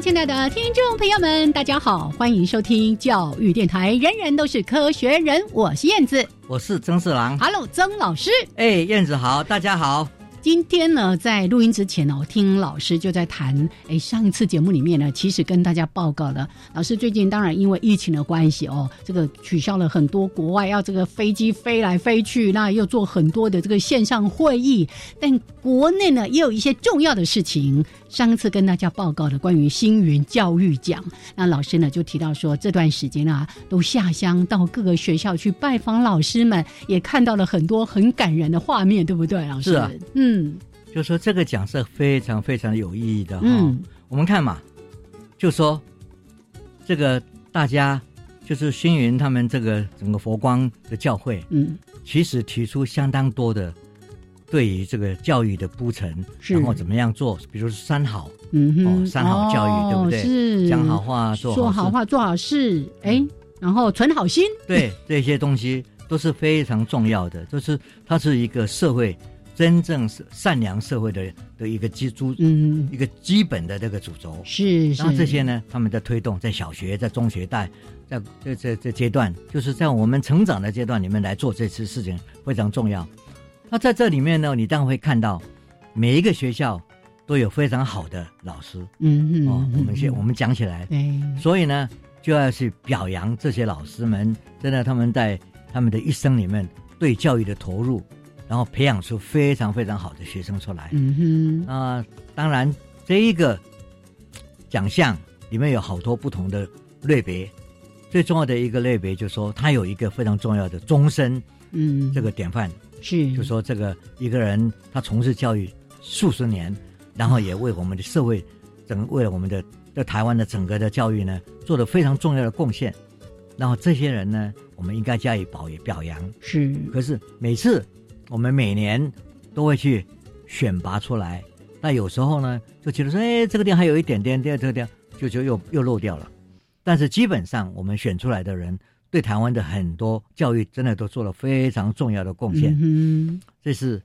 亲爱的听众朋友们，大家好，欢迎收听教育电台，人人都是科学人，我是燕子，我是曾四郎，Hello，曾老师，哎，燕子好，大家好。今天呢，在录音之前呢，我听老师就在谈，哎，上一次节目里面呢，其实跟大家报告了，老师最近当然因为疫情的关系哦，这个取消了很多国外要这个飞机飞来飞去，那又做很多的这个线上会议，但国内呢也有一些重要的事情。上次跟大家报告的关于星云教育奖，那老师呢就提到说，这段时间啊，都下乡到各个学校去拜访老师们，也看到了很多很感人的画面，对不对，老师？是啊，嗯，就说这个奖是非常非常有意义的哈。我们看嘛，就说这个大家就是星云他们这个整个佛光的教会，嗯，其实提出相当多的。对于这个教育的铺陈，然后怎么样做？比如说三好，嗯哼，三好教育，对不对？是讲好话，说好话，做好事，哎，然后存好心。对，这些东西都是非常重要的，就是它是一个社会真正是善良社会的的一个基础，嗯，一个基本的这个主轴。是，然后这些呢，他们在推动，在小学、在中学代，在这这这阶段，就是在我们成长的阶段里面来做这次事情非常重要。那在这里面呢，你当然会看到每一个学校都有非常好的老师，嗯嗯，哦，我们先我们讲起来，所以呢，就要去表扬这些老师们，真的他们在他们的一生里面对教育的投入，然后培养出非常非常好的学生出来，嗯哼，啊，当然这一个奖项里面有好多不同的类别，最重要的一个类别就是说，它有一个非常重要的终身，嗯，这个典范。是，就说这个一个人他从事教育数十年，然后也为我们的社会，整为了我们的在台湾的整个的教育呢，做了非常重要的贡献。然后这些人呢，我们应该加以保表扬。是，可是每次我们每年都会去选拔出来，那有时候呢，就觉得说，哎，这个地方还有一点点，第二这个地方就就又又漏掉了。但是基本上我们选出来的人。对台湾的很多教育真的都做了非常重要的贡献，嗯，这是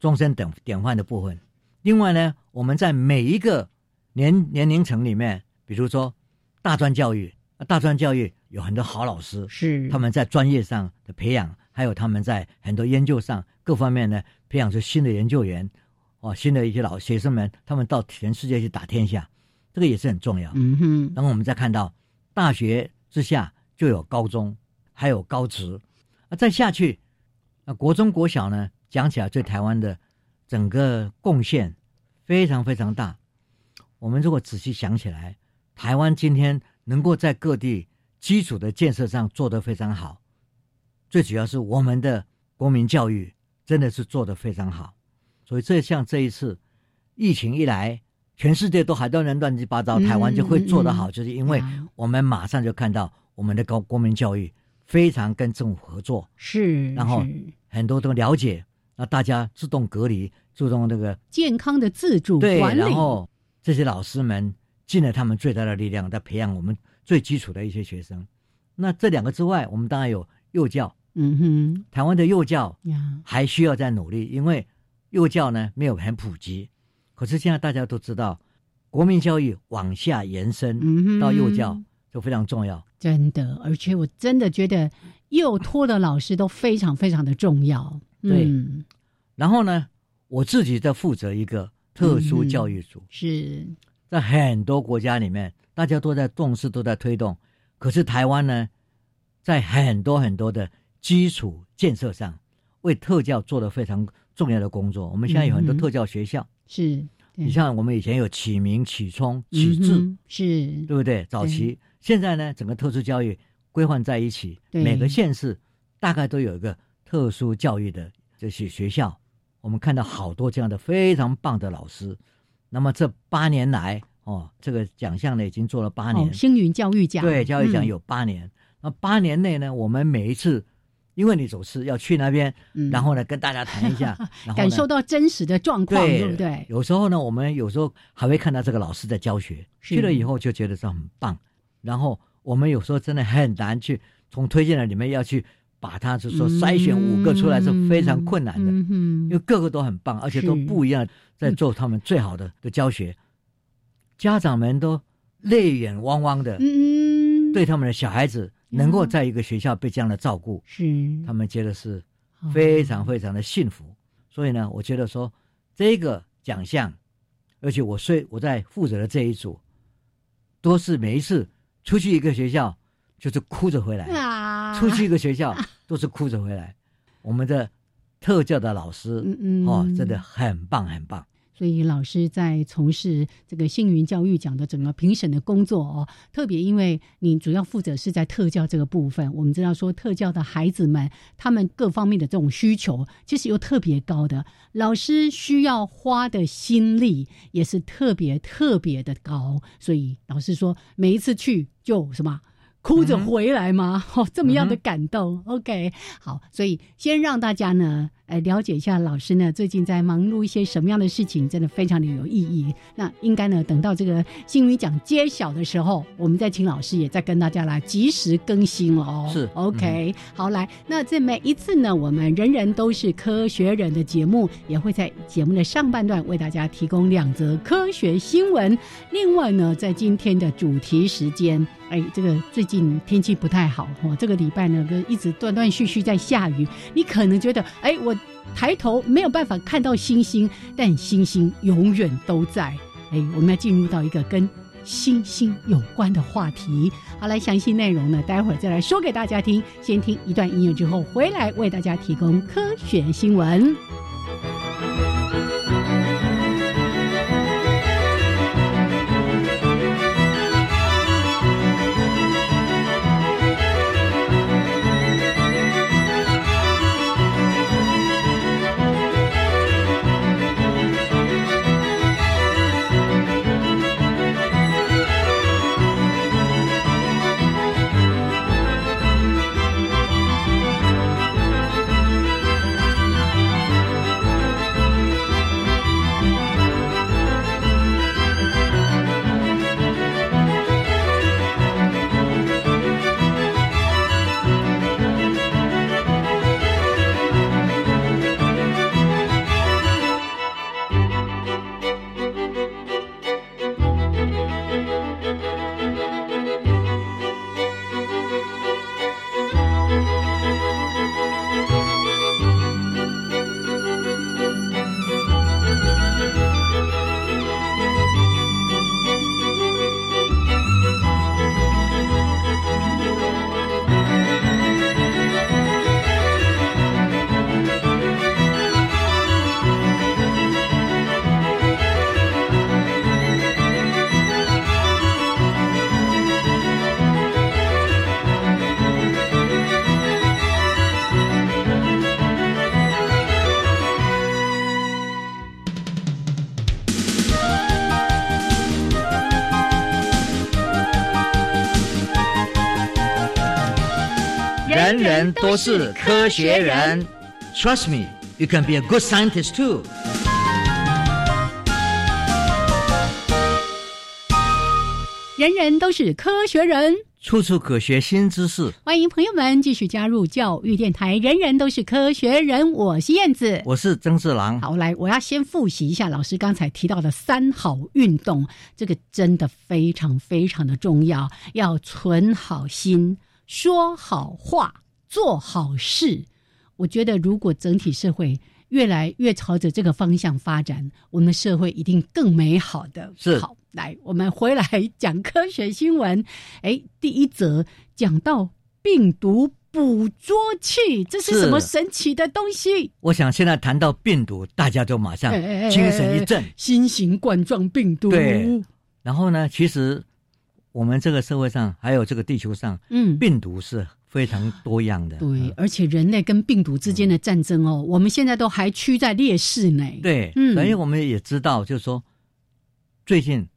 终身等典范的部分。另外呢，我们在每一个年年龄层里面，比如说大专教育，大专教育有很多好老师，是他们在专业上的培养，还有他们在很多研究上各方面呢，培养出新的研究员，哦，新的一些老学生们，他们到全世界去打天下，这个也是很重要。嗯哼，然后我们再看到大学之下。就有高中，还有高职，啊，再下去，啊国中、国小呢？讲起来，对台湾的整个贡献非常非常大。我们如果仔细想起来，台湾今天能够在各地基础的建设上做得非常好，最主要是我们的国民教育真的是做得非常好。所以，这像这一次疫情一来，全世界都还都能乱七八糟，台湾就会做得好，就是因为我们马上就看到。我们的高国民教育非常跟政府合作，是，然后很多都了解那大家自动隔离，注重这个健康的自主管理。然后这些老师们尽了他们最大的力量，在培养我们最基础的一些学生。那这两个之外，我们当然有幼教。嗯哼，台湾的幼教还需要再努力，因为幼教呢没有很普及。可是现在大家都知道，国民教育往下延伸到幼教就非常重要。真的，而且我真的觉得幼托的老师都非常非常的重要。对，然后呢，我自己在负责一个特殊教育组，是在很多国家里面，大家都在重视，都在推动。可是台湾呢，在很多很多的。基础建设上，为特教做了非常重要的工作。我们现在有很多特教学校，是你像我们以前有启明、启聪、启智，是对不对？早期现在呢，整个特殊教育规范在一起，每个县市大概都有一个特殊教育的这些学校。我们看到好多这样的非常棒的老师。那么这八年来，哦，这个奖项呢已经做了八年，星云教育奖对教育奖有八年。那八年内呢，我们每一次。因为你总是要去那边，然后呢跟大家谈一下，感受到真实的状况，对不对？有时候呢，我们有时候还会看到这个老师在教学，去了以后就觉得这很棒。然后我们有时候真的很难去从推荐的里面要去把它就说筛选五个出来是非常困难的，因为个个都很棒，而且都不一样，在做他们最好的的教学，家长们都泪眼汪汪的，对他们的小孩子。能够在一个学校被这样的照顾，是。他们觉得是非常非常的幸福。所以呢，我觉得说这个奖项，而且我虽我在负责的这一组，都是每一次出去一个学校就是哭着回来，出去一个学校 都是哭着回来。我们的特教的老师哦，真的很棒很棒。所以老师在从事这个幸运教育奖的整个评审的工作哦，特别因为你主要负责是在特教这个部分，我们知道说特教的孩子们他们各方面的这种需求其实又特别高的，老师需要花的心力也是特别特别的高，所以老师说每一次去就什么。哭着回来吗？哦，这么样的感动。OK，好，所以先让大家呢，呃，了解一下老师呢最近在忙碌一些什么样的事情，真的非常的有意义。那应该呢，等到这个幸运奖揭晓的时候，我们再请老师也再跟大家来及时更新了哦。是 OK，好，来，那这每一次呢，我们人人都是科学人的节目，也会在节目的上半段为大家提供两则科学新闻。另外呢，在今天的主题时间。哎，这个最近天气不太好哦，这个礼拜呢，跟一直断断续续在下雨。你可能觉得，哎，我抬头没有办法看到星星，但星星永远都在。哎，我们要进入到一个跟星星有关的话题。好，来详细内容呢，待会儿再来说给大家听。先听一段音乐之后，回来为大家提供科学新闻。都是科学人，Trust me，You can be a good scientist too. 人人都是科学人，处处可学新知识。欢迎朋友们继续加入教育电台。人人都是科学人，我是燕子，我是曾志郎。好，来，我要先复习一下老师刚才提到的三好运动，这个真的非常非常的重要。要存好心，说好话，做好事。我觉得，如果整体社会越来越朝着这个方向发展，我们的社会一定更美好的。是好。来，我们回来讲科学新闻。哎，第一则讲到病毒捕捉器，这是什么神奇的东西？我想现在谈到病毒，大家就马上精神一振。新型冠状病毒。对。然后呢，其实我们这个社会上，还有这个地球上，嗯，病毒是非常多样的。对，而且人类跟病毒之间的战争哦，我们现在都还趋在劣势呢。对，嗯，所以我们也知道，就是说最近。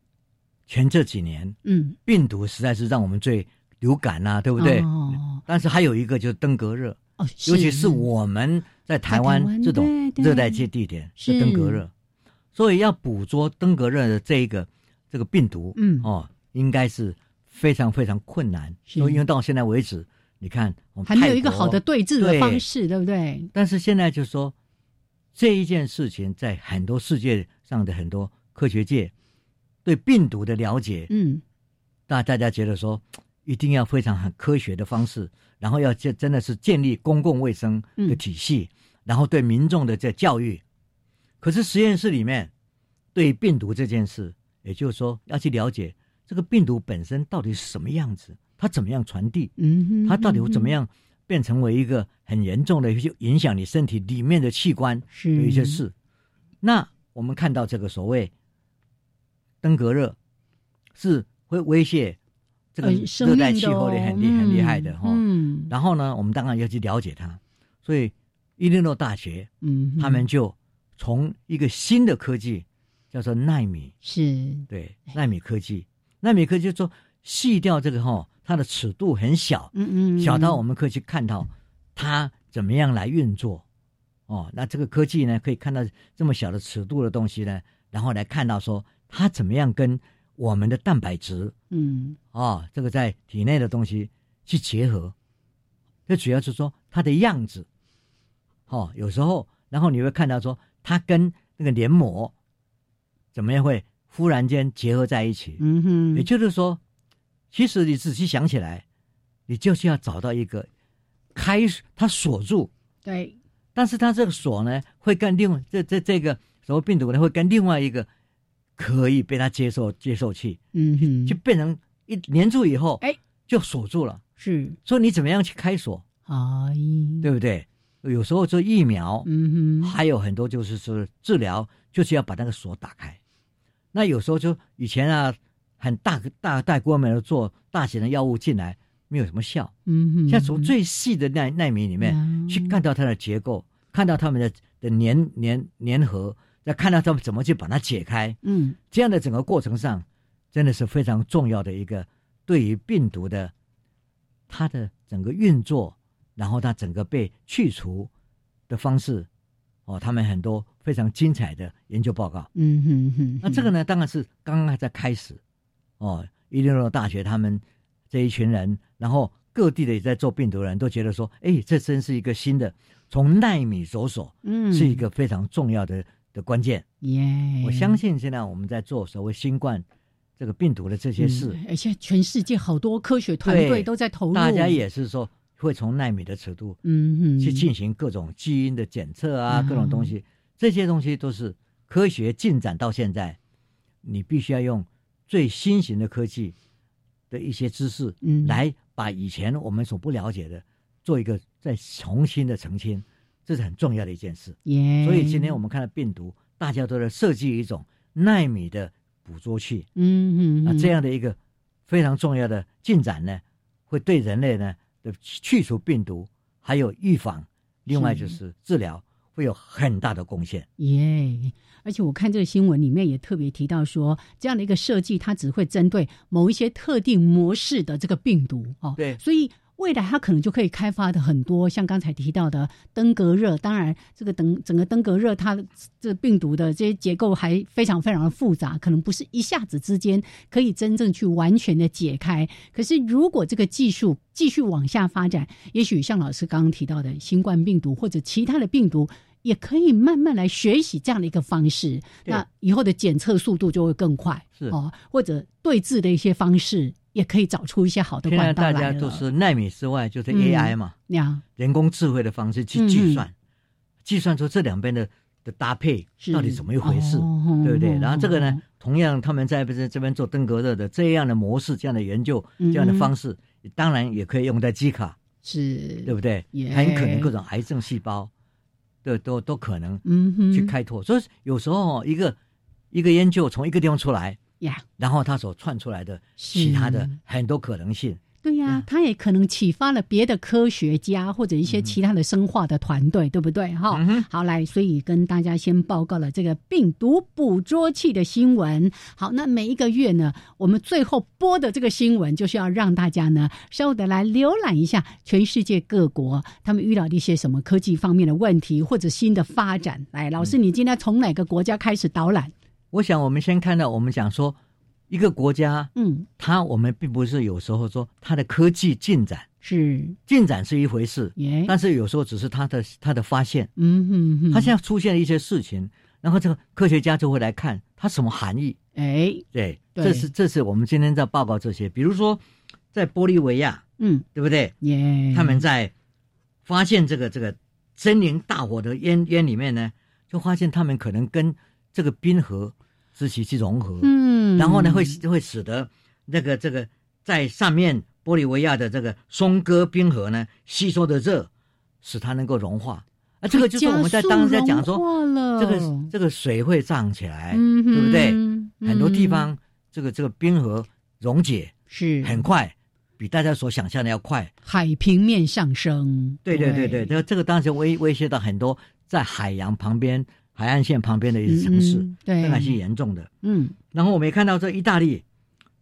前这几年，嗯，病毒实在是让我们最流感呐，对不对？哦。但是还有一个就是登革热，哦，尤其是我们在台湾这种热带界地点是登革热，所以要捕捉登革热的这一个这个病毒，嗯，哦，应该是非常非常困难。因为到现在为止，你看我们还没有一个好的对峙的方式，对不对？但是现在就是说这一件事情，在很多世界上的很多科学界。对病毒的了解，嗯，大大家觉得说，一定要非常很科学的方式，然后要建真的是建立公共卫生的体系，然后对民众的这教育。可是实验室里面对病毒这件事，也就是说要去了解这个病毒本身到底是什么样子，它怎么样传递，嗯，它到底会怎么样变成为一个很严重的一些影响你身体里面的器官有一些事。那我们看到这个所谓。登革热是会威胁这个热带气候的很厉很厉害的哈。嗯。然后呢，我们当然要去了解它。所以伊利诺大学，嗯，他们就从一个新的科技叫做纳米，是对纳米科技。纳米科技就说细掉这个哈，它的尺度很小，嗯嗯，小到我们可以去看到它怎么样来运作。哦，那这个科技呢，可以看到这么小的尺度的东西呢，然后来看到说。它怎么样跟我们的蛋白质，嗯，啊，这个在体内的东西去结合？这主要是说它的样子，哦，有时候，然后你会看到说它跟那个黏膜怎么样会忽然间结合在一起？嗯哼，也就是说，其实你仔细想起来，你就是要找到一个开它锁住，对，但是它这个锁呢，会跟另外这这这个什么病毒呢，会跟另外一个。可以被它接受接受器，嗯哼，就变成一粘住以后，哎，就锁住了。是，所以你怎么样去开锁？啊，对不对？有时候做疫苗，嗯哼，还有很多就是说治疗，就是要把那个锁打开。那有时候就以前啊，很大大大规模的做大型的药物进来，没有什么效。嗯哼，像从最细的纳纳米里面去看到它的结构，看到它们的的粘粘粘合。再看到它们怎么去把它解开，嗯，这样的整个过程上，真的是非常重要的一个对于病毒的它的整个运作，然后它整个被去除的方式，哦，他们很多非常精彩的研究报告，嗯哼哼。那这个呢，当然是刚刚在开始，哦，伊利诺大学他们这一群人，然后各地的也在做病毒人都觉得说，哎，这真是一个新的从纳米着手，嗯，是一个非常重要的。的关键，耶！我相信现在我们在做所谓新冠这个病毒的这些事，而且全世界好多科学团队都在投入，大家也是说会从纳米的尺度，嗯，去进行各种基因的检测啊，各种东西，这些东西都是科学进展到现在，你必须要用最新型的科技的一些知识，嗯，来把以前我们所不了解的做一个再重新的澄清。这是很重要的一件事，所以今天我们看到病毒，大家都在设计一种纳米的捕捉器，嗯嗯，那这样的一个非常重要的进展呢，会对人类呢的去除病毒，还有预防，另外就是治疗，会有很大的贡献。耶！而且我看这个新闻里面也特别提到说，这样的一个设计，它只会针对某一些特定模式的这个病毒哦。对，所以未来它可能就可以开发的很多，像刚才提到的登革热。当然，这个等整个登革热，它这病毒的这些结构还非常非常的复杂，可能不是一下子之间可以真正去完全的解开。可是，如果这个技术继续往下发展，也许像老师刚刚提到的新冠病毒或者其他的病毒，也可以慢慢来学习这样的一个方式。那以后的检测速度就会更快，是哦，或者对治的一些方式。也可以找出一些好的管道来大家都是纳米之外，就是 AI 嘛，人工智慧的方式去计算，计算出这两边的的搭配到底怎么一回事，对不对？然后这个呢，同样他们在不是这边做登革热的这样的模式、这样的研究、这样的方式，当然也可以用在机卡，是对不对？很可能各种癌症细胞，对，都都可能去开拓。所以有时候一个一个研究从一个地方出来。呀，然后他所串出来的其他的很多可能性，对呀，他也可能启发了别的科学家或者一些其他的生化的团队，对不对？哈，好来，所以跟大家先报告了这个病毒捕捉器的新闻。好，那每一个月呢，我们最后播的这个新闻，就是要让大家呢稍微的来浏览一下全世界各国他们遇到的一些什么科技方面的问题或者新的发展。来，老师，你今天从哪个国家开始导览？我想，我们先看到，我们讲说，一个国家，嗯，它我们并不是有时候说它的科技进展是。进展是一回事，但是有时候只是它的它的发现，嗯哼哼，它现在出现了一些事情，然后这个科学家就会来看它什么含义，哎，对，这是这是我们今天在报告这些，比如说在玻利维亚，嗯，对不对？耶，他们在发现这个这个森林大火的烟烟里面呢，就发现他们可能跟这个冰河。自己去融合，嗯，然后呢，会会使得那个这个在上面玻利维亚的这个松哥冰河呢吸收的热，使它能够融化。啊，这个就是我们在当时在讲说，这个这个水会涨起来，对不对？很多地方这个这个冰河溶解是很快，比大家所想象的要快。海平面上升，对对对对，这个这个当时威威胁到很多在海洋旁边。海岸线旁边的一些城市，对，这还是严重的。嗯，然后我们也看到这意大利，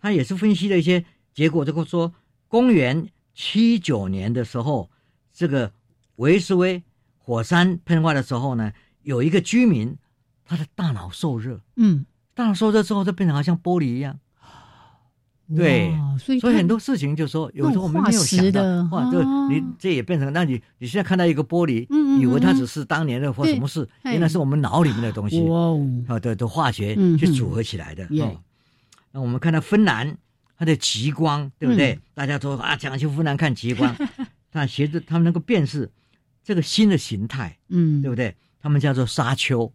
他也是分析了一些结果，这个说公元七九年的时候，这个维斯威火山喷发的时候呢，有一个居民他的大脑受热，嗯，大脑受热之后就变成好像玻璃一样。对，所以所以很多事情就说，有时候我们没有想到，哇，这你这也变成，那你你现在看到一个玻璃，以为它只是当年的或什么事，原来是我们脑里面的东西，哦，的的化学去组合起来的。哦，那我们看到芬兰，它的极光，对不对？大家都啊，讲去芬兰看极光，但协助他们能够辨识这个新的形态，嗯，对不对？他们叫做沙丘。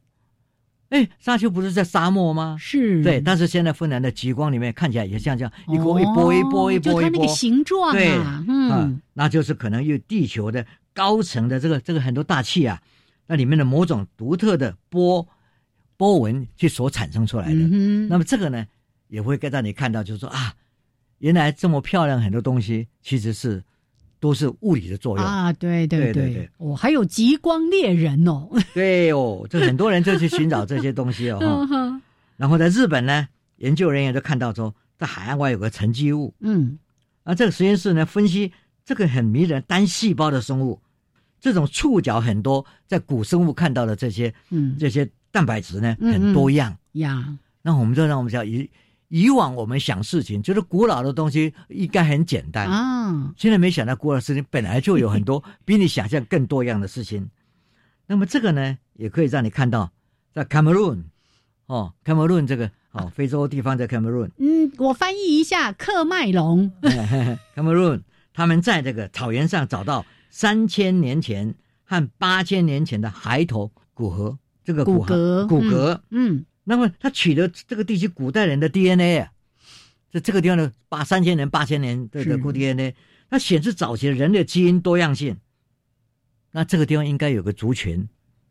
哎，沙丘不是在沙漠吗？是对，但是现在芬兰的极光里面看起来也像这样一波一波一波一波一波，那个形状对，嗯，那就是可能有地球的高层的这个这个很多大气啊，那里面的某种独特的波波纹去所产生出来的。那么这个呢，也会让你看到，就是说啊，原来这么漂亮很多东西其实是。都是物理的作用。啊！对对对对，哦，还有极光猎人哦，对哦，这很多人就去寻找这些东西哦。然后在日本呢，研究人员就看到说，在海岸外有个沉积物，嗯，啊，这个实验室呢分析这个很迷人单细胞的生物，这种触角很多，在古生物看到的这些，嗯，这些蛋白质呢很多样。呀。那我们就让我们讲以。以往我们想事情，就是古老的东西应该很简单啊。现在没想到古老事情本来就有很多比你想象更多样的事情。那么这个呢，也可以让你看到，在 Cameroon 哦，Cameroon 这个哦，非洲地方在 Cameroon。嗯，我翻译一下，克麦隆。Cameroon 他们在这个草原上找到三千年前和八千年前的孩童骨骼，这个骨骼骨骼，嗯。那么他取得这个地区古代人的 DNA 啊，在这个地方的八三千年、八千年的的古 DNA，它显示早期的人类基因多样性。那这个地方应该有个族群，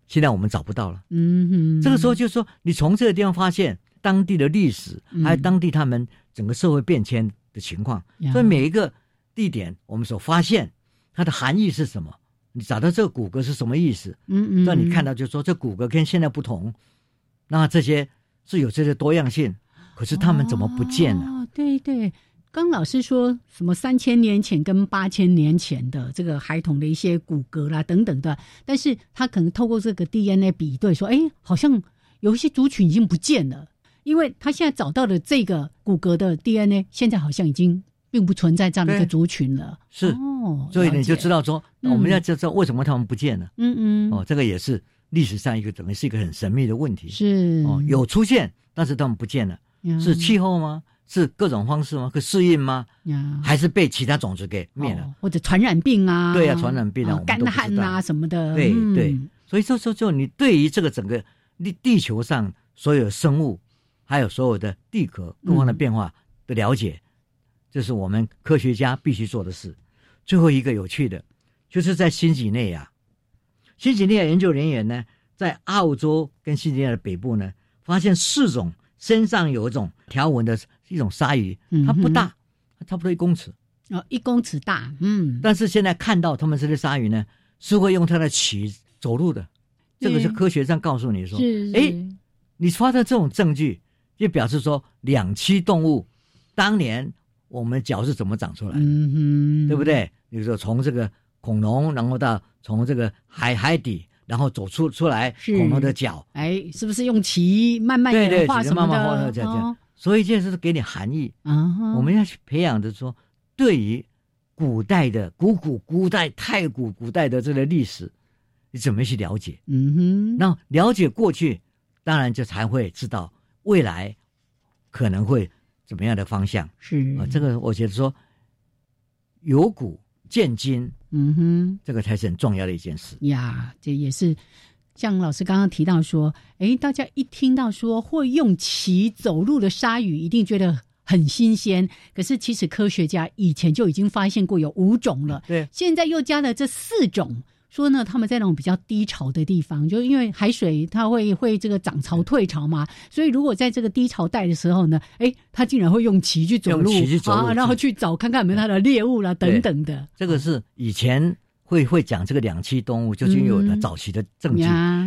现在我们找不到了。嗯哼，这个时候就是说，你从这个地方发现当地的历史，还有当地他们整个社会变迁的情况。所以每一个地点，我们所发现它的含义是什么？你找到这个骨骼是什么意思？嗯嗯，让你看到就是说，这骨骼跟现在不同。那这些是有这些多样性，可是他们怎么不见了？哦对对，刚老师说什么三千年前跟八千年前的这个孩童的一些骨骼啦等等的，但是他可能透过这个 DNA 比对说，哎，好像有一些族群已经不见了，因为他现在找到的这个骨骼的 DNA，现在好像已经并不存在这样的一个族群了。是哦，所以你就知道说，我们要知道为什么他们不见了。嗯嗯，哦，这个也是历史上一个等于是一个很神秘的问题。是哦，有出现，但是他们不见了，是气候吗？是各种方式吗？可适应吗？还是被其他种子给灭了？或者传染病啊？对啊，传染病啊，干旱啊什么的。对对，所以说说就你对于这个整个地地球上所有生物，还有所有的地壳各方的变化的了解，这是我们科学家必须做的事。最后一个有趣的，就是在新几内亚，新几内亚研究人员呢，在澳洲跟新几内亚的北部呢，发现四种。身上有一种条纹的一种鲨鱼，它不大，差不多一公尺哦，一公尺大，嗯。但是现在看到他们这些鲨鱼呢，是会用它的鳍走路的，这个是科学上告诉你说，哎，你发现这种证据，就表示说两栖动物当年我们脚是怎么长出来的，对不对？比如说从这个恐龙，然后到从这个海海底。然后走出出来，恐龙的脚，哎，是不是用鳍慢慢演化什么的？这样，所以这是给你含义啊。我们要去培养的说，对于古代的古古古代太古古代的这个历史，你怎么去了解？嗯哼，那了解过去，当然就才会知道未来可能会怎么样的方向。是啊，这个我觉得说有古见金。嗯哼，这个才是很重要的一件事呀。这也是像老师刚刚提到说，哎，大家一听到说会用鳍走路的鲨鱼，一定觉得很新鲜。可是其实科学家以前就已经发现过有五种了，对，现在又加了这四种。说呢，他们在那种比较低潮的地方，就因为海水它会会这个涨潮退潮嘛，所以如果在这个低潮带的时候呢，哎，它竟然会用鳍去走路啊，然后去找看看有没有它的猎物啦等等的。这个是以前会会讲这个两栖动物，就是有的早期的证据，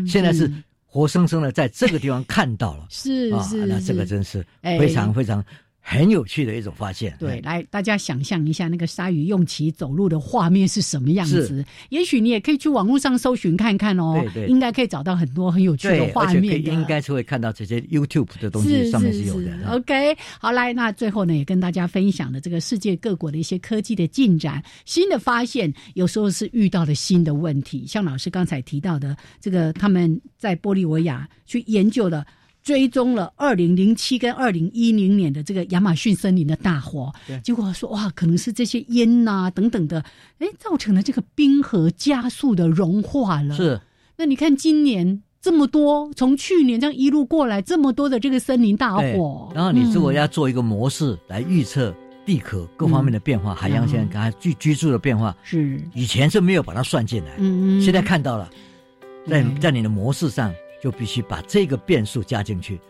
现在是活生生的在这个地方看到了，是是，那这个真是非常非常。很有趣的一种发现。对，来大家想象一下，那个鲨鱼用鳍走路的画面是什么样子？也许你也可以去网络上搜寻看看哦。对对，应该可以找到很多很有趣的画面。应该是会看到这些 YouTube 的东西上面是有的。OK，好，来，那最后呢，也跟大家分享了这个世界各国的一些科技的进展、新的发现，有时候是遇到了新的问题。像老师刚才提到的，这个他们在玻利维亚去研究了。追踪了二零零七跟二零一零年的这个亚马逊森林的大火，结果说哇，可能是这些烟呐等等的，哎，造成了这个冰河加速的融化了。是，那你看今年这么多，从去年这样一路过来，这么多的这个森林大火，然后你如果要做一个模式来预测地壳各方面的变化，海洋现在它居居住的变化，是。以前是没有把它算进来，嗯嗯，现在看到了，在在你的模式上。就必须把这个变数加进去，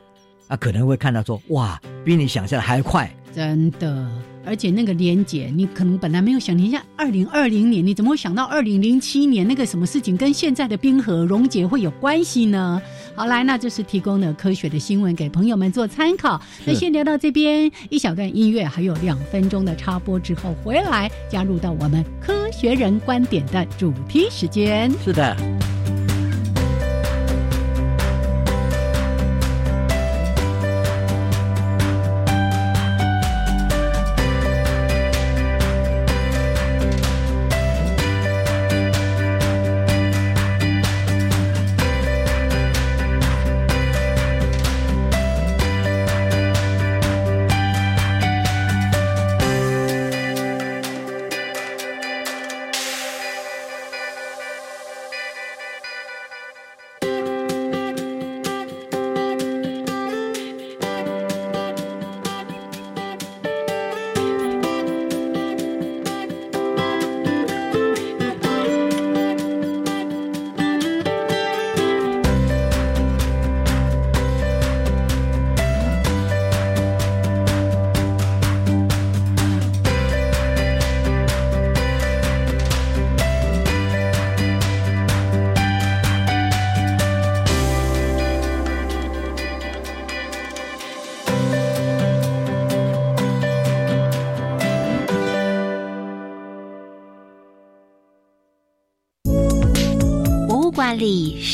啊，可能会看到说，哇，比你想象的还快，真的。而且那个连结，你可能本来没有想，你像二零二零年，你怎么会想到二零零七年那个什么事情跟现在的冰河溶解会有关系呢？好，来，那这是提供了科学的新闻给朋友们做参考。那先聊到这边，一小段音乐，还有两分钟的插播之后回来，加入到我们科学人观点的主题时间。是的。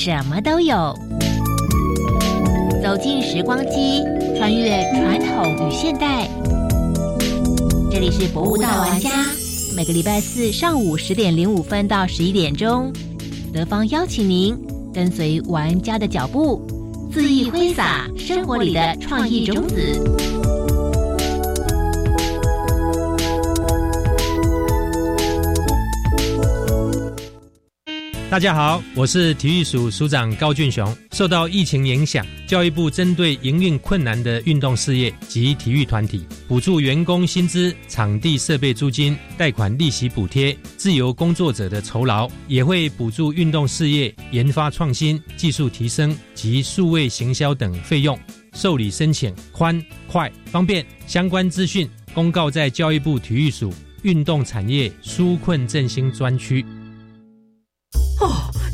什么都有，走进时光机，穿越传统与现代。这里是博物大玩家，每个礼拜四上午十点零五分到十一点钟，德芳邀请您跟随玩家的脚步，恣意挥洒生活里的创意种子。大家好，我是体育署署长高俊雄。受到疫情影响，教育部针对营运困难的运动事业及体育团体，补助员工薪资、场地设备租金、贷款利息补贴、自由工作者的酬劳，也会补助运动事业研发创新、技术提升及数位行销等费用。受理申请宽、快、方便，相关资讯公告在教育部体育署运动产业纾困振兴专区。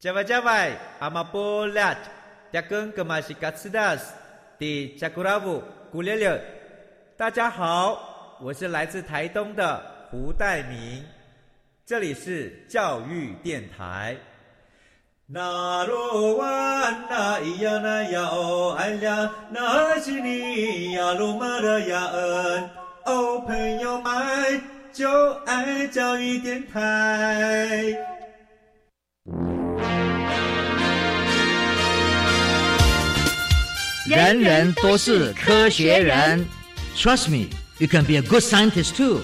加外加外，阿玛波拉，扎根格玛西卡斯达斯，迪加古拉布古列列。大家好，我是来自台东的胡代明，这里是教育电台。那罗哇那咿呀那呀哦哎呀，那是你呀鲁玛的呀恩，哦朋友们就爱教育电台。人人都是科学人，Trust me, you can be a good scientist too.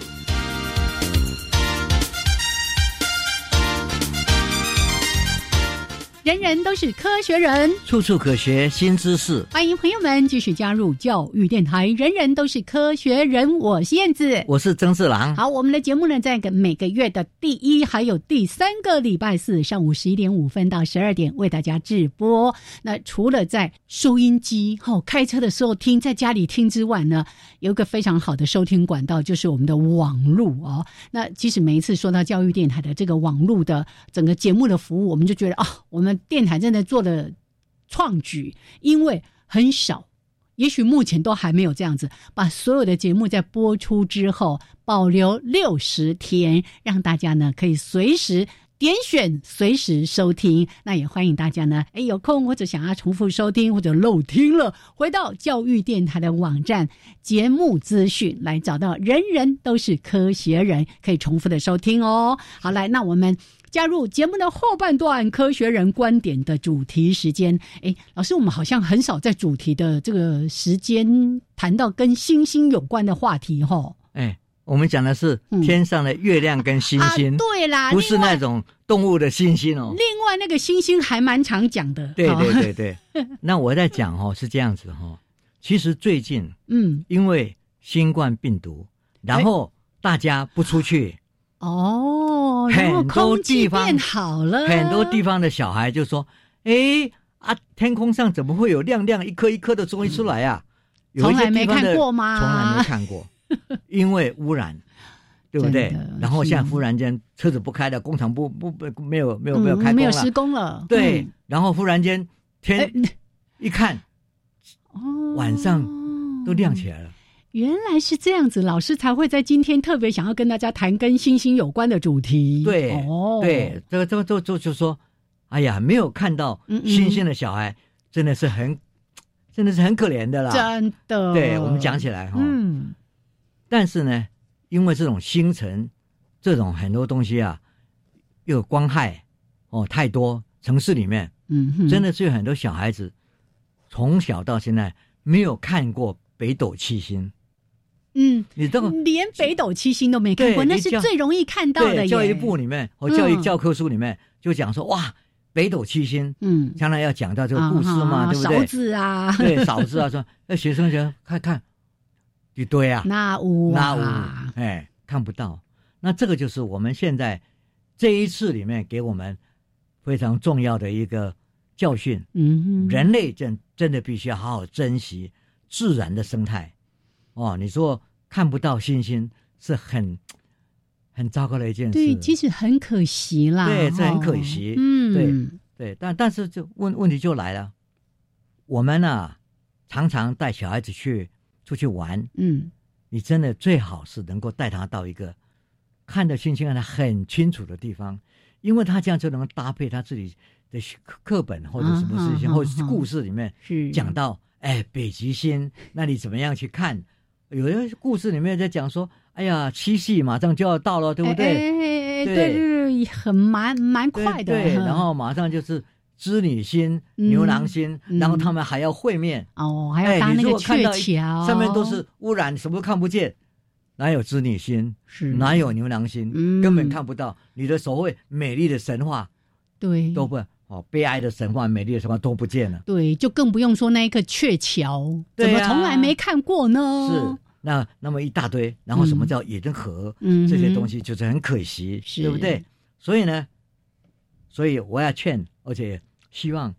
人人都是科学人，处处可学新知识。欢迎朋友们继续加入教育电台。人人都是科学人，我是燕子，我是曾志郎。好，我们的节目呢，在个每个月的第一还有第三个礼拜四上午十一点五分到十二点为大家直播。那除了在收音机哦开车的时候听，在家里听之外呢，有一个非常好的收听管道，就是我们的网络哦。那其实每一次说到教育电台的这个网络的整个节目的服务，我们就觉得啊，我们。电台真的做的创举，因为很少，也许目前都还没有这样子，把所有的节目在播出之后保留六十天，让大家呢可以随时点选、随时收听。那也欢迎大家呢，哎，有空或者想要重复收听或者漏听了，回到教育电台的网站节目资讯来找到。人人都是科学人，可以重复的收听哦。好，来，那我们。加入节目的后半段，科学人观点的主题时间。哎，老师，我们好像很少在主题的这个时间谈到跟星星有关的话题，哈。哎，我们讲的是天上的月亮跟星星，对啦，不是那种动物的星星哦。另外，那个星星还蛮常讲的。对对对对。那我在讲哦，是这样子哈。其实最近，嗯，因为新冠病毒，然后大家不出去。哦，很多地方变好了，很多地方的小孩就说：“哎啊，天空上怎么会有亮亮一颗一颗的东西出来呀？”从来没看过吗？从来没看过，因为污染，对不对？然后现在忽然间车子不开了，工厂不不不没有没有没有开工了，没有施工了。对，然后忽然间天一看，哦晚上都亮起来了。原来是这样子，老师才会在今天特别想要跟大家谈跟星星有关的主题。对，哦，对，这个这个就就就说，哎呀，没有看到星星的小孩，真的是很，真的是很可怜的啦。真的，对我们讲起来哈，嗯，但是呢，因为这种星辰，这种很多东西啊，又有光害哦，太多城市里面，嗯，真的是有很多小孩子从小到现在没有看过北斗七星。嗯，你这个连北斗七星都没看过，那是最容易看到的。教育部里面和教育教科书里面就讲说，哇，北斗七星，嗯，将来要讲到这个故事嘛，对不对？勺子啊，对，勺子啊，说那 学生就看看一堆啊，那五那五，哎，看不到。那这个就是我们现在这一次里面给我们非常重要的一个教训。嗯，人类真真的必须要好好珍惜自然的生态。哦，你说看不到星星是很很糟糕的一件事。对，其实很可惜啦。对，这很可惜。嗯，对对，但但是就问问题就来了，我们呢常常带小孩子去出去玩。嗯，你真的最好是能够带他到一个看得星星看得很清楚的地方，因为他这样就能搭配他自己的课本或者什么事情，或者是故事里面讲到，哎，北极星，那你怎么样去看？有些故事里面在讲说，哎呀，七夕马上就要到了，对不对？对对对，很蛮蛮快的。对，然后马上就是织女星、牛郎星，然后他们还要会面哦，还要搭那个鹊桥，上面都是污染，什么都看不见，哪有织女星？是哪有牛郎星？根本看不到。你的所谓美丽的神话，对，都不哦，悲哀的神话、美丽的神话都不见了。对，就更不用说那一个鹊桥，怎么从来没看过呢？是。那那么一大堆，然后什么叫野真河？嗯，这些东西就是很可惜，对不对？所以呢，所以我要劝，而且希望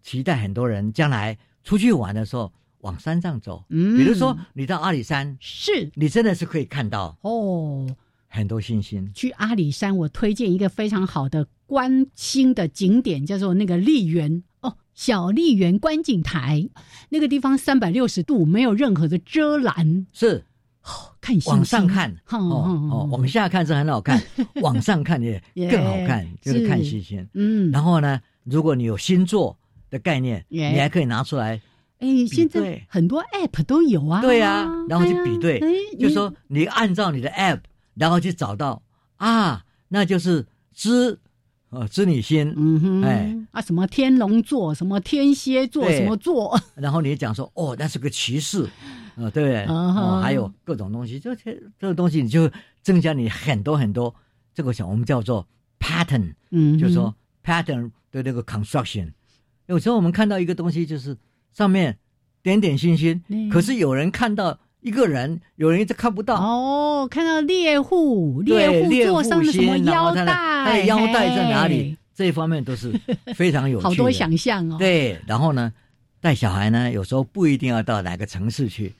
期待很多人将来出去玩的时候往山上走。嗯，比如说你到阿里山，是你真的是可以看到哦很多星星。去阿里山，我推荐一个非常好的观星的景点，叫做那个丽园。小丽园观景台那个地方三百六十度没有任何的遮拦，是看往上看哦哦，往下看是很好看，往上看也 更好看，就是看星星。嗯，然后呢，如果你有星座的概念，你还可以拿出来。哎，现在很多 App 都有啊。对啊，然后去比对，就说你按照你的 App，然后去找到啊，那就是知。哦，织女星，嗯哼，哎啊，什么天龙座，什么天蝎座，什么座？然后你讲说，哦，那是个骑士，啊，对不对？哦，还有各种东西，这些这个东西你就增加你很多很多这个小我们叫做 pattern，嗯，就是说 pattern 的那个 construction。有时候我们看到一个东西，就是上面点点星星，可是有人看到。一个人，有人一直看不到哦。看到猎户，猎户座上的什么腰带？他的腰带在哪里？这一方面都是非常有趣，好多想象哦。对，然后呢，带小孩呢，有时候不一定要到哪个城市去，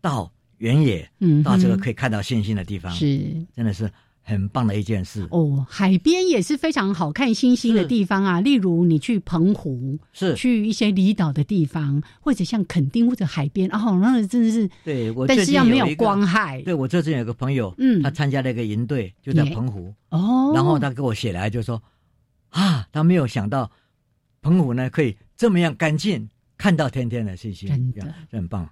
到原野，嗯，到这个可以看到星星的地方，是真的是。很棒的一件事哦，海边也是非常好看星星的地方啊。例如你去澎湖，是去一些离岛的地方，或者像垦丁或者海边哦，那真的是对。我但是要没有光害。对我最近有个朋友，嗯，他参加了一个营队，就在澎湖哦。然后他给我写来就说啊，他没有想到澎湖呢可以这么样干净，看到天天的星星，真的很棒。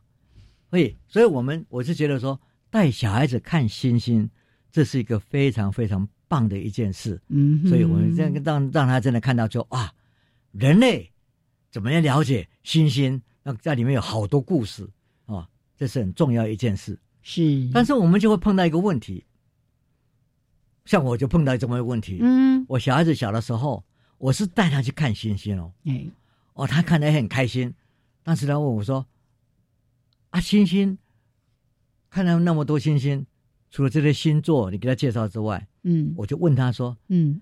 所以，所以我们我是觉得说带小孩子看星星。这是一个非常非常棒的一件事，嗯，所以我们这样让让他真的看到，就啊，人类怎么样了解星星？那在里面有好多故事。啊，这是很重要一件事。是，但是我们就会碰到一个问题，像我就碰到这么一个问题，嗯，我小孩子小的时候，我是带他去看星星哦，哎，哦，他看得很开心，但是他问我说，啊，星星，看到那么多星星。除了这些星座你给他介绍之外，嗯，我就问他说，嗯，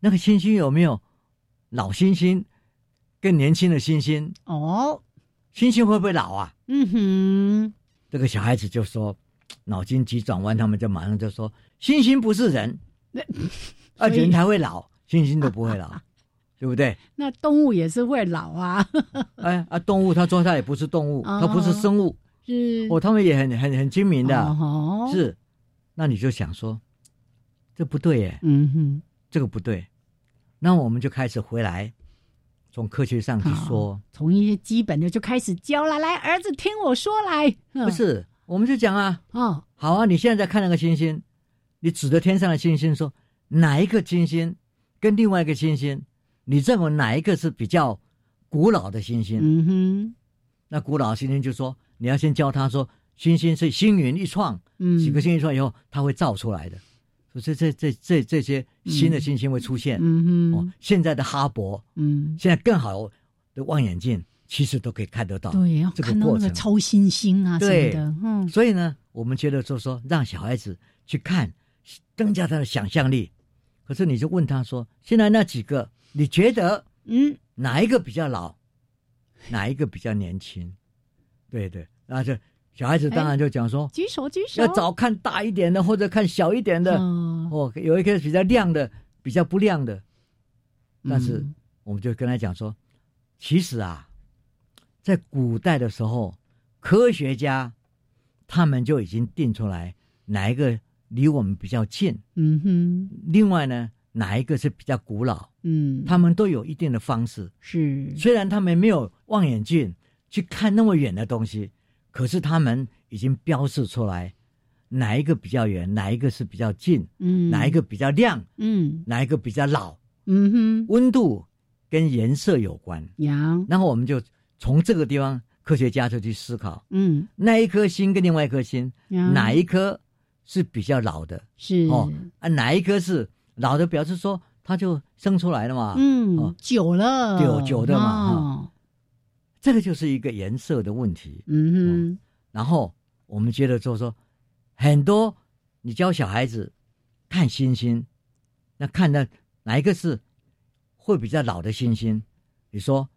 那个星星有没有老星星更年轻的星星？哦，星星会不会老啊？嗯哼，这个小孩子就说，脑筋急转弯，他们就马上就说，星星不是人，那而人才会老，星星都不会老，对不对？那动物也是会老啊。哎啊，动物他说他也不是动物，他不是生物，是。哦，他们也很很很精明的，是。那你就想说，这不对耶，嗯哼，这个不对，那我们就开始回来，从科学上去说，从一些基本的就开始教了。来，儿子听我说来，不是，我们就讲啊，哦，好啊，你现在在看那个星星，你指着天上的星星说，哪一个星星跟另外一个星星，你认为哪一个是比较古老的星星？嗯哼，那古老的星星就说，你要先教他说。星星是星云一创，嗯，几个星一创以后，它会造出来的，所以这这这这这些新的星星会出现。嗯哼，哦，现在的哈勃，嗯，现在更好的望远镜，其实都可以看得到。对，这个过程超新星啊，对的，嗯。所以呢，我们觉得就说让小孩子去看，增加他的想象力。可是你就问他说：“现在那几个，你觉得嗯，哪一个比较老，哪一个比较年轻？对对，那就小孩子当然就讲说，举手举手，要找看大一点的，或者看小一点的。哦，有一个比较亮的，比较不亮的。但是我们就跟他讲说，其实啊，在古代的时候，科学家他们就已经定出来哪一个离我们比较近。嗯哼。另外呢，哪一个是比较古老？嗯，他们都有一定的方式。是，虽然他们没有望远镜。去看那么远的东西，可是他们已经标示出来，哪一个比较远，哪一个是比较近，嗯，哪一个比较亮，嗯，哪一个比较老，嗯哼，温度跟颜色有关，呀，然后我们就从这个地方，科学家就去思考，嗯，那一颗星跟另外一颗星，哪一颗是比较老的，是。哦，啊，哪一颗是老的，表示说它就生出来了嘛，嗯，久了，久久的嘛，哈。这个就是一个颜色的问题，嗯哼。然后我们接着就说，很多你教小孩子看星星，那看的哪一个是会比较老的星星？你说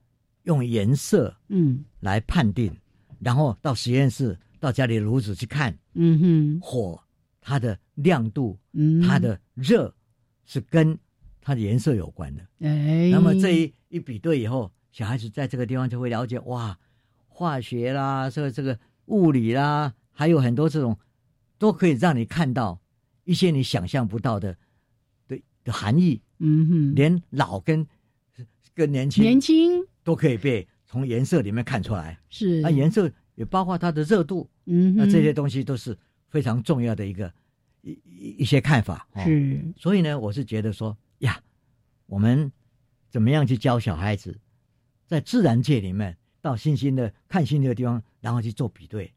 用颜色，嗯，来判定，然后到实验室到家里炉子去看，嗯哼，火它的亮度，嗯，它的热是跟它的颜色有关的。哎，那么这一一比对以后。小孩子在这个地方就会了解哇，化学啦，这个这个物理啦，还有很多这种，都可以让你看到一些你想象不到的的的含义。嗯哼，连老跟跟年轻年轻都可以被从颜色里面看出来。是，那颜色也包括它的热度。嗯，那这些东西都是非常重要的一个一一些看法。是，所以呢，我是觉得说呀，我们怎么样去教小孩子？在自然界里面，到星星的看星星的地方，然后去做比对，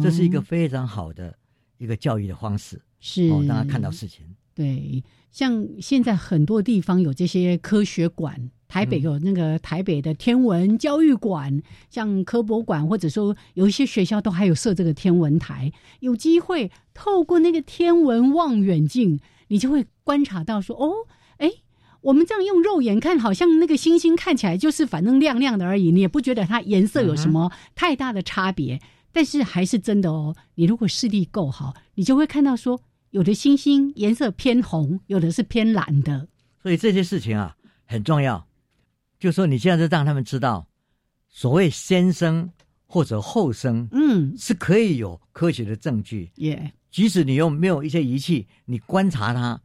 这是一个非常好的一个教育的方式，是让他看到事情。对，像现在很多地方有这些科学馆，台北有那个台北的天文教育馆，像科博馆，或者说有一些学校都还有设这个天文台，有机会透过那个天文望远镜，你就会观察到说，哦，哎。我们这样用肉眼看，好像那个星星看起来就是反正亮亮的而已，你也不觉得它颜色有什么太大的差别。但是还是真的哦，你如果视力够好，你就会看到说，有的星星颜色偏红，有的是偏蓝的。所以这些事情啊很重要，就说你现在让他们知道，所谓先生或者后生，嗯，是可以有科学的证据。耶，即使你又没有一些仪器，你观察它，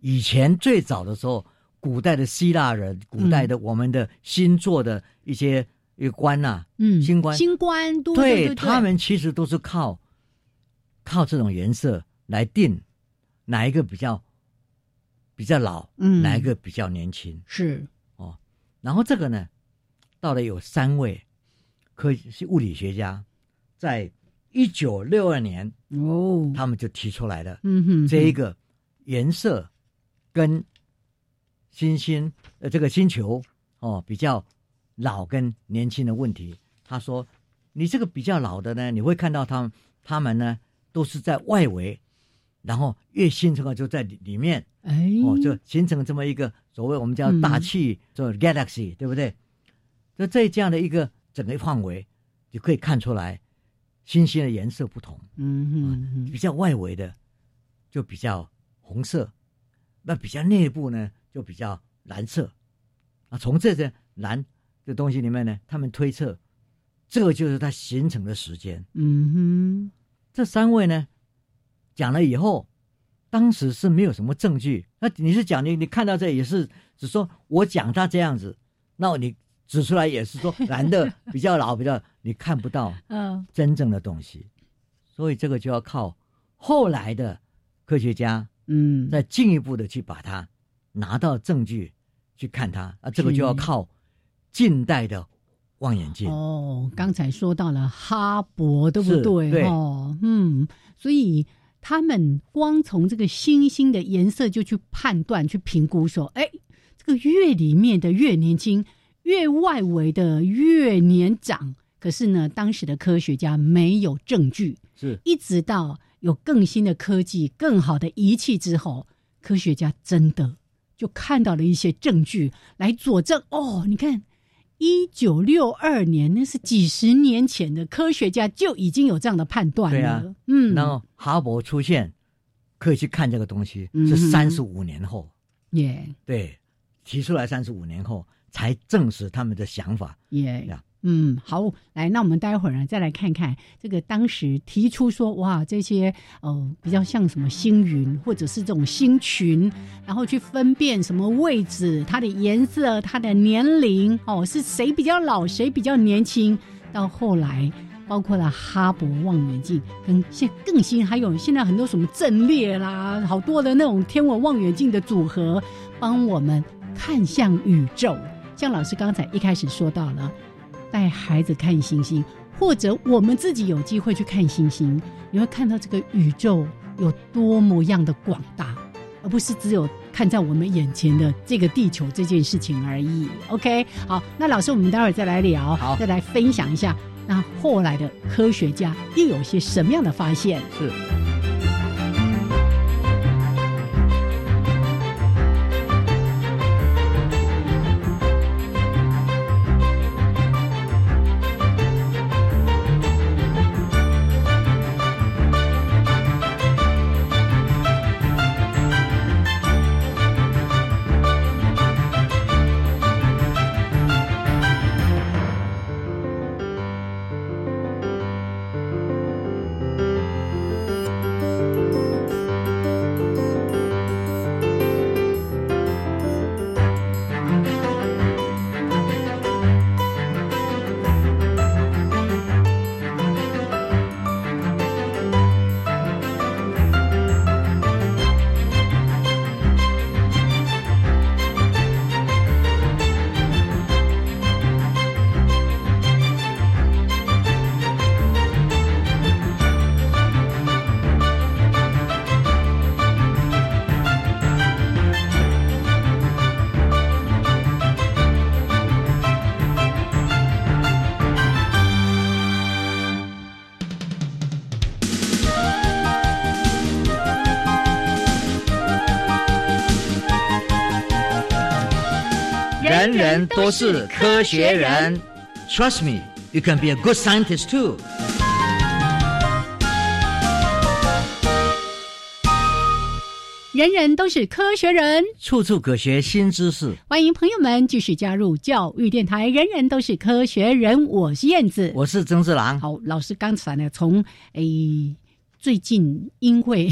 以前最早的时候。古代的希腊人，古代的我们的星座的一些一个官呐，嗯，星官，星官，对他们其实都是靠靠这种颜色来定哪一个比较比较老，嗯，哪一个比较年轻，是。哦。然后这个呢，到了有三位科物理学家，在一九六二年哦，他们就提出来了，嗯哼，这一个颜色跟星星，呃，这个星球哦，比较老跟年轻的问题。他说，你这个比较老的呢，你会看到他们，他们呢都是在外围，然后越星辰就在里里面，哎，哦，就形成这么一个所谓我们叫大气，做 galaxy，对不对？就在这样的一个整个范围，就可以看出来星星的颜色不同。嗯嗯，比较外围的就比较红色，那比较内部呢？就比较蓝色，啊，从这些蓝的东西里面呢，他们推测，这个就是它形成的时间。嗯哼，这三位呢讲了以后，当时是没有什么证据。那你是讲你你看到这也是只说我讲他这样子，那你指出来也是说 蓝的比较老，比较你看不到嗯真正的东西，所以这个就要靠后来的科学家嗯再进一步的去把它。拿到证据去看它啊，这个就要靠近代的望远镜哦。刚才说到了哈勃，对不对？哦，嗯，所以他们光从这个星星的颜色就去判断、去评估，说，哎，这个越里面的越年轻，越外围的越年长。可是呢，当时的科学家没有证据，是一直到有更新的科技、更好的仪器之后，科学家真的。就看到了一些证据来佐证。哦，你看，一九六二年，那是几十年前的科学家就已经有这样的判断了。嗯，然后哈勃出现，可以去看这个东西是三十五年后，耶，对，提出来三十五年后才证实他们的想法，耶。嗯，好，来，那我们待会儿呢，再来看看这个当时提出说，哇，这些呃比较像什么星云，或者是这种星群，然后去分辨什么位置、它的颜色、它的年龄，哦，是谁比较老，谁比较年轻。到后来，包括了哈勃望远镜，跟现更新，还有现在很多什么阵列啦，好多的那种天文望远镜的组合，帮我们看向宇宙。像老师刚才一开始说到了。带孩子看星星，或者我们自己有机会去看星星，你会看到这个宇宙有多么样的广大，而不是只有看在我们眼前的这个地球这件事情而已。OK，好，那老师，我们待会儿再来聊，好，再来分享一下，那后来的科学家又有些什么样的发现？是。人人都是科学人，Trust me, you can be a good scientist too。人人都是科学人，处处可学新知识。欢迎朋友们继续加入教育电台。人人都是科学人，我是燕子，我是曾志郎。好，老师刚才呢，从诶最近因为。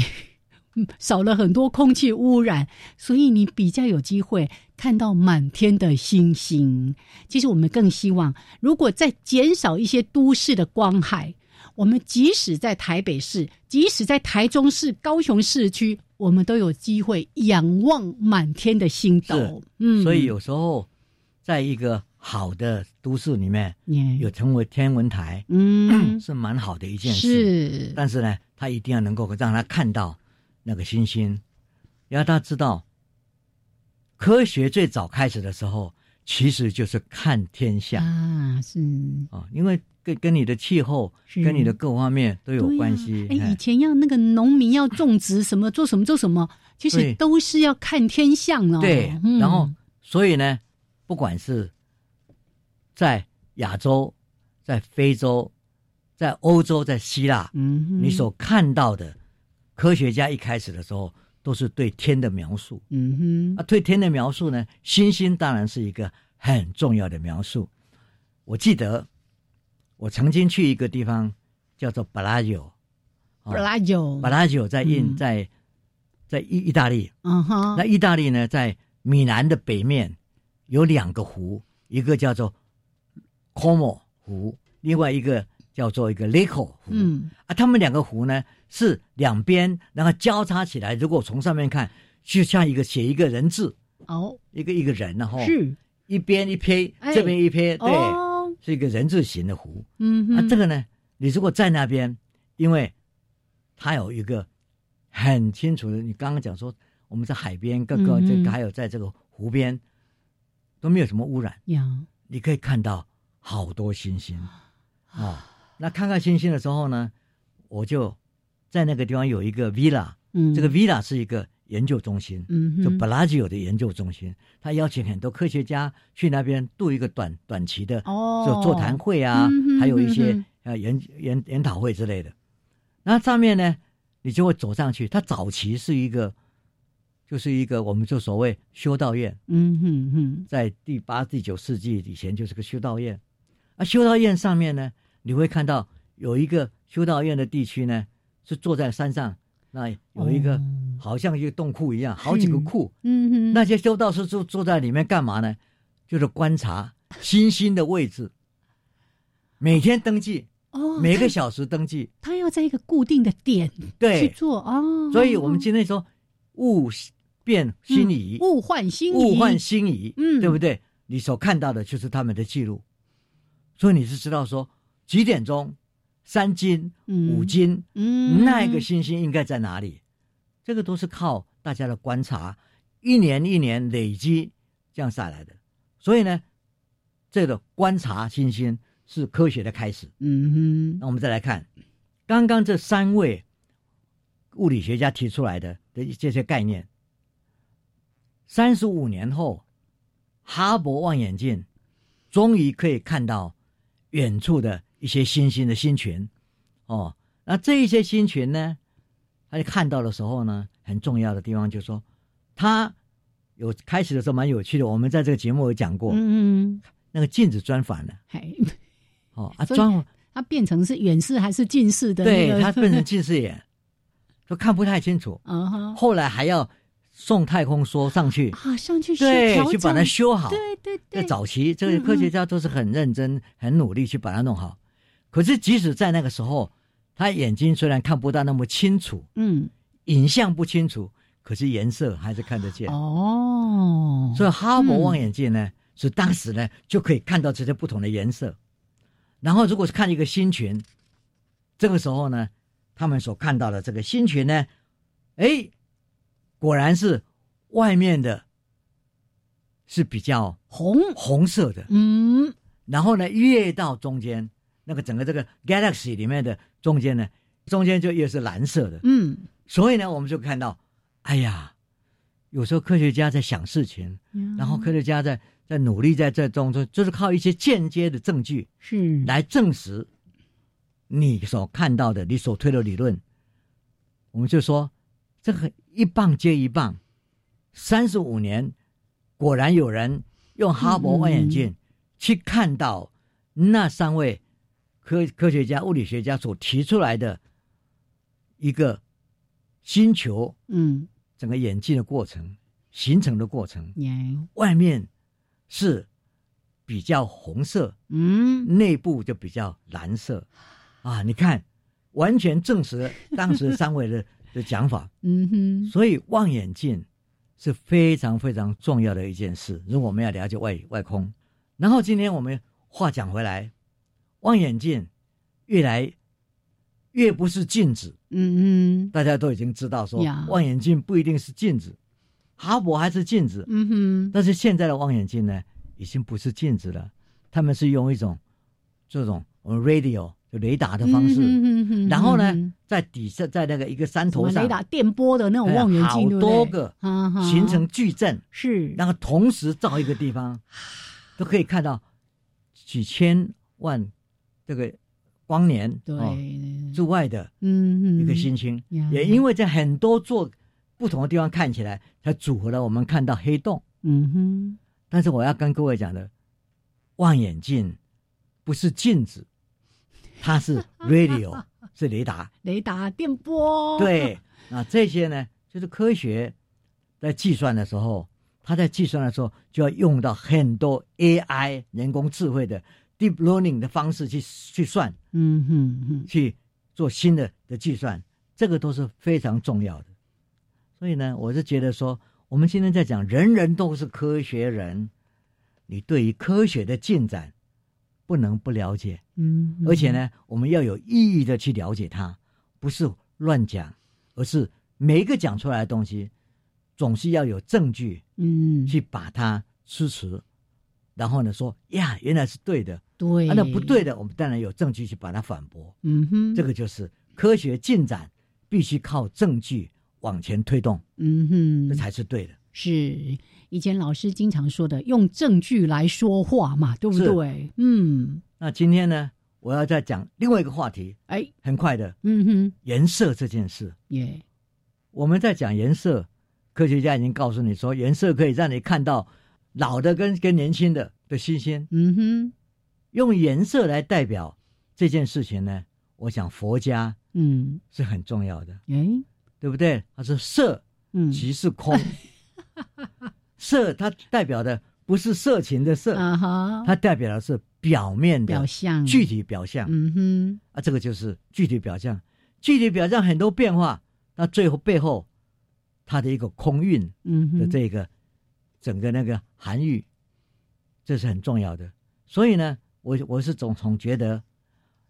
少了很多空气污染，所以你比较有机会看到满天的星星。其实我们更希望，如果再减少一些都市的光害，我们即使在台北市，即使在台中市、高雄市区，我们都有机会仰望满天的星斗。嗯，所以有时候在一个好的都市里面，有成为天文台，嗯，是蛮好的一件事。是，但是呢，他一定要能够让他看到。那个星星，要他知道，科学最早开始的时候，其实就是看天象啊，是啊，因为跟跟你的气候、跟你的各方面都有关系。哎，以前要那个农民要种植什么、做什么、做什么，其实都是要看天象哦。对，然后所以呢，不管是在亚洲、在非洲、在欧洲、在希腊，嗯，你所看到的。科学家一开始的时候都是对天的描述，嗯哼，啊，对天的描述呢，星星当然是一个很重要的描述。我记得我曾经去一个地方叫做巴拉九，巴拉九，巴拉九在印在在意意大利，嗯哼，那意大利呢，在米兰的北面有两个湖，一个叫做 Como 湖，另外一个叫做一个 Lake 湖，嗯，啊，他们两个湖呢。是两边，然后交叉起来。如果从上面看，就像一个写一个人字哦，一个一个人，然后是一边一撇，这边一撇，对，是一个人字形的湖。嗯，那这个呢，你如果在那边，因为它有一个很清楚的，你刚刚讲说我们在海边，各个这个还有在这个湖边都没有什么污染，你可以看到好多星星啊。那看看星星的时候呢，我就。在那个地方有一个 villa，嗯，这个 villa 是一个研究中心，嗯，就布拉吉有的研究中心，他邀请很多科学家去那边度一个短短期的哦，就座谈会啊，还有一些呃研研研讨会之类的。那上面呢，你就会走上去。它早期是一个，就是一个我们就所谓修道院，嗯哼哼，在第八、第九世纪以前就是个修道院。啊，修道院上面呢，你会看到有一个修道院的地区呢，是坐在山上，那有一个好像一个洞窟一样，好几个库。嗯嗯，那些修道士就坐在里面干嘛呢？就是观察星星的位置，每天登记。哦，每个小时登记，他要在一个固定的点对去做哦。所以我们今天说物变心移，物换星移，物换星移，嗯，对不对？你所看到的就是他们的记录，所以你是知道说几点钟，三斤、五斤，嗯，那一个星星应该在哪里？这个都是靠大家的观察，一年一年累积这样下来的。所以呢，这个观察星星。是科学的开始。嗯哼，那我们再来看，刚刚这三位物理学家提出来的的这些概念。三十五年后，哈勃望远镜终于可以看到远处的一些新兴的新群。哦，那这一些新群呢，他就看到的时候呢，很重要的地方就是说，他有开始的时候蛮有趣的。我们在这个节目有讲过，嗯嗯，那个镜子专反了。哦啊，装它变成是远视还是近视的？对，它变成近视眼，都看不太清楚。嗯哼，后来还要送太空梭上去啊，上去对，去把它修好。对对对，在早期，这个科学家都是很认真、很努力去把它弄好。可是，即使在那个时候，他眼睛虽然看不到那么清楚，嗯，影像不清楚，可是颜色还是看得见。哦，所以哈勃望远镜呢，是当时呢就可以看到这些不同的颜色。然后，如果是看一个星群，这个时候呢，他们所看到的这个星群呢，哎，果然是外面的，是比较红。红色的，嗯，然后呢，越到中间，那个整个这个 galaxy 里面的中间呢，中间就又是蓝色的，嗯，所以呢，我们就看到，哎呀，有时候科学家在想事情，嗯然后科学家在。在努力在这中，就就是靠一些间接的证据，是来证实你所看到的、你所推的理论。我们就说，这个一棒接一棒，三十五年，果然有人用哈勃望远镜去看到那三位科科学家、物理学家所提出来的一个星球，嗯，整个演进的过程、形成的过程，外面。是比较红色，嗯，内部就比较蓝色，啊，你看，完全证实了 当时三位的的讲法，嗯哼，所以望远镜是非常非常重要的一件事。如果我们要了解外外空，然后今天我们话讲回来，望远镜越来越不是镜子，嗯嗯，大家都已经知道说，望远镜不一定是镜子。哈勃还是镜子，嗯哼，但是现在的望远镜呢，已经不是镜子了，他们是用一种这种我们 radio 就雷达的方式，然后呢，在底下在那个一个山头上，雷达电波的那种望远镜，好多个形成矩阵，是，然后同时照一个地方，都可以看到几千万这个光年对之外的嗯一个星星，也因为在很多座。不同的地方看起来，才组合了我们看到黑洞。嗯哼。但是我要跟各位讲的，望远镜不是镜子，它是 radio，是雷达。雷达电波。对，啊这些呢，就是科学在计算的时候，它在计算的时候就要用到很多 AI 人工智慧的 deep learning 的方式去去算。嗯哼哼，去做新的的计算，这个都是非常重要的。所以呢，我是觉得说，我们今天在讲，人人都是科学人，你对于科学的进展不能不了解，嗯，而且呢，我们要有意义的去了解它，不是乱讲，而是每一个讲出来的东西，总是要有证据，嗯，去把它支持，然后呢，说呀，原来是对的，对，那不对的，我们当然有证据去把它反驳，嗯哼，这个就是科学进展必须靠证据。往前推动，嗯哼，这才是对的。是。以前老师经常说的，用证据来说话嘛，对不对？嗯。那今天呢，我要再讲另外一个话题，哎，很快的，嗯哼，颜色这件事，耶，我们在讲颜色，科学家已经告诉你说，颜色可以让你看到老的跟跟年轻的的新鲜，嗯哼，用颜色来代表这件事情呢，我想佛家嗯。是很重要的，哎，对不对？他说色，嗯，即是空，色它代表的不是色情的色，它代表的是表面的表象，具体表象，嗯哼，啊，这个就是具体表象，具体表象很多变化，那最后背后它的一个空运嗯哼，的这个整个那个含义，这是很重要的。所以呢，我我是总总觉得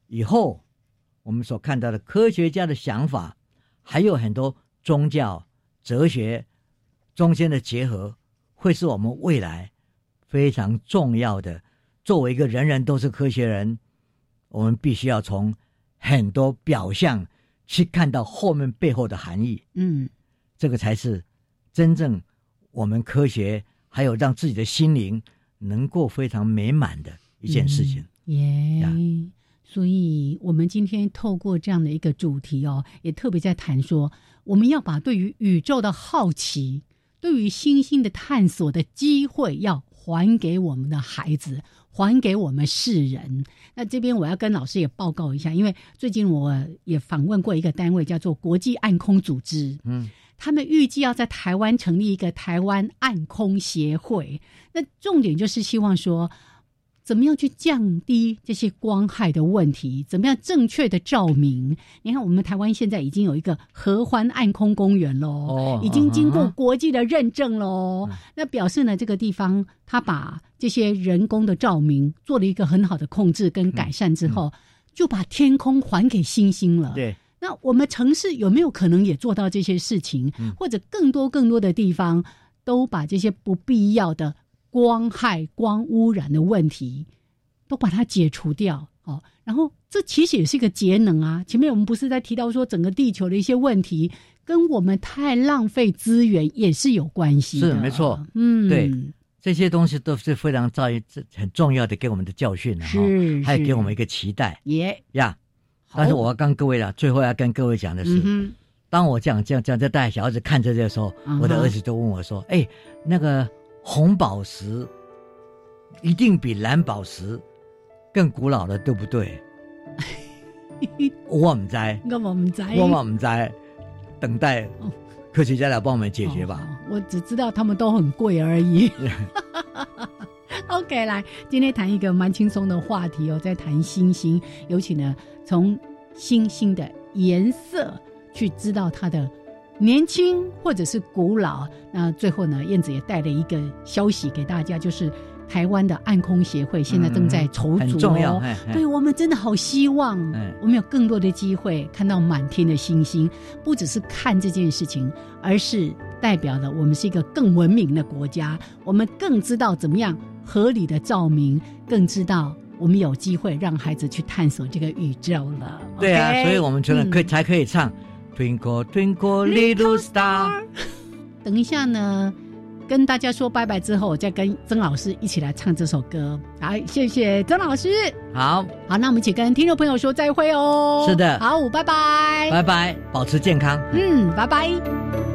以后我们所看到的科学家的想法，还有很多宗教、哲学中间的结合，会是我们未来非常重要的。作为一个人人都是科学人，我们必须要从很多表象去看到后面背后的含义。嗯，这个才是真正我们科学还有让自己的心灵能够非常美满的一件事情。耶、所以，我们今天透过这样的一个主题哦，也特别在谈说，我们要把对于宇宙的好奇，对于星星的探索的机会，要还给我们的孩子，还给我们世人。那这边我要跟老师也报告一下，因为最近我也访问过一个单位，叫做国际暗空组织。嗯，他们预计要在台湾成立一个台湾暗空协会。那重点就是希望说。怎么样去降低这些光害的问题？怎么样正确的照明？你看，我们台湾现在已经有一个合欢暗空公园喽，哦已经经过国际的认证喽。那表示呢，这个地方它把这些人工的照明做了一个很好的控制跟改善之后，就把天空还给星星了。对。那我们城市有没有可能也做到这些事情？嗯或者更多更多的地方都把这些不必要的光害、光污染的问题都把它解除掉哦。然后这其实也是一个节能啊。前面我们不是在提到说整个地球的一些问题，跟我们太浪费资源也是有关系的。是没错，嗯，对，这些东西都是非常造一很重要的给我们的教训啊，是还有给我们一个期待耶。呀。好但是我要跟各位啊，最后要跟各位讲的是，嗯当我这样这样这样在带小孩子看这些的时候，嗯我的儿子就问我说：“哎，那个红宝石一定比蓝宝石更古老的，对不对？” 我唔知，哼，我们在我嘛唔知，等待哦。科学家来帮我们解决吧。哦我只知道他们都很贵而已。OK，来，今天谈一个蛮轻松的话题哦，在谈星星，尤其呢，从星星的颜色去知道它的年轻或者是古老。那最后呢，燕子也带了一个消息给大家，就是台湾的暗空协会现在正在筹组、哦很重要。嘿嘿对我们真的好希望嗯，我们有更多的机会看到满天的星星，不只是看这件事情，而是代表了我们是一个更文明的国家，我们更知道怎么样合理的照明，更知道我们有机会让孩子去探索这个宇宙了。对啊？所以我们除了可以、嗯才可以唱 Twinkle Twinkle Little Star。等一下呢，跟大家说拜拜之后，我再跟曾老师一起来唱这首歌。好，谢谢曾老师。好，好，那我们一起跟听众朋友说再会哦。是的好，拜拜。拜拜，保持健康。嗯，拜拜。